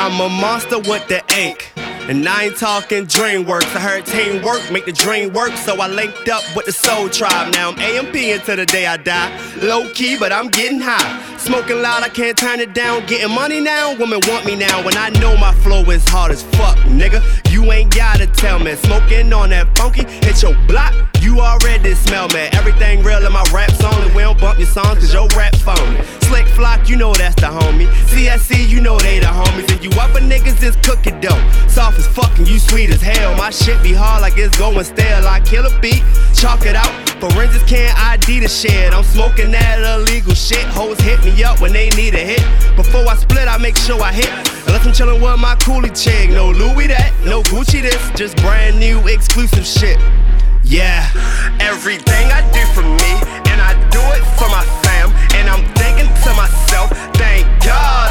I'm a monster with the ink. And I ain't talking DreamWorks. I heard teamwork make the dream work, so I linked up with the Soul Tribe. Now I'm AMP until the day I die. Low key, but I'm getting high. Smoking loud, I can't turn it down. Getting money now, women want me now. When I know my flow is hard as fuck, nigga. You ain't gotta tell me. Smoking on that funky, hit your block. You already smell me. Everything real in my raps only. We don't bump your songs cause your rap phony. Flock, you know that's the homie. CSC, you know they the homies. And you upper niggas is cookie dough. Soft as fucking, you sweet as hell. My shit be hard like it's going stale. I kill a beat, chalk it out. Forensics can't ID the shit. I'm smoking that illegal shit. Hoes hit me up when they need a hit. Before I split, I make sure I hit. Unless I'm chillin' with my coolie chick. No Louis that, no Gucci this. Just brand new exclusive shit. Yeah, everything I do for me, and I do it for my to myself, thank God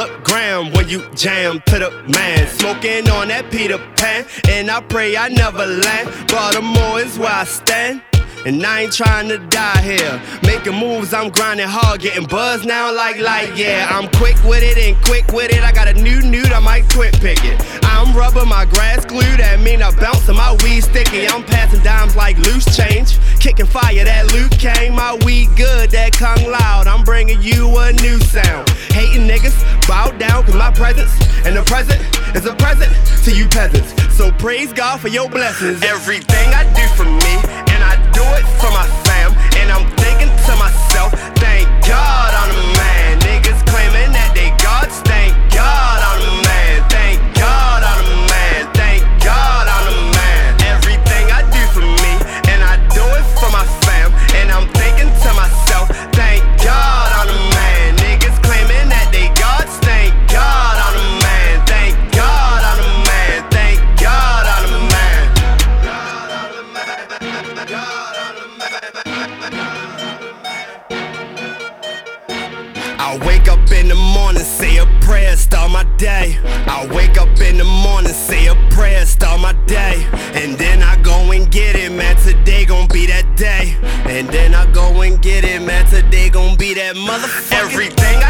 up ground when you jam to the man. Smoking on that Peter Pan, and I pray I never land. Baltimore is where I stand. And I ain't trying to die here. Making moves, I'm grinding hard, getting buzz now like light. Yeah, I'm quick with it and quick with it. I got a new nude, I might pick it. I'm rubber, my grass glue. That mean I bounce and my weed sticky. I'm passing dimes like loose change. Kicking fire, that Liu Kang. My weed good, that Kung loud. I'm bringing you a new sound. Niggas, bow down, cause my presence and the present is a present to you peasants. So praise God for your blessings. Everything I do for me, I wake up in the morning, say a prayer, start my day. I wake up in the morning, say a prayer, start my day. And then I go and get it, man. Today gon' be that day. And then I go and get it, man. Today gon' be that motherfucker. Everything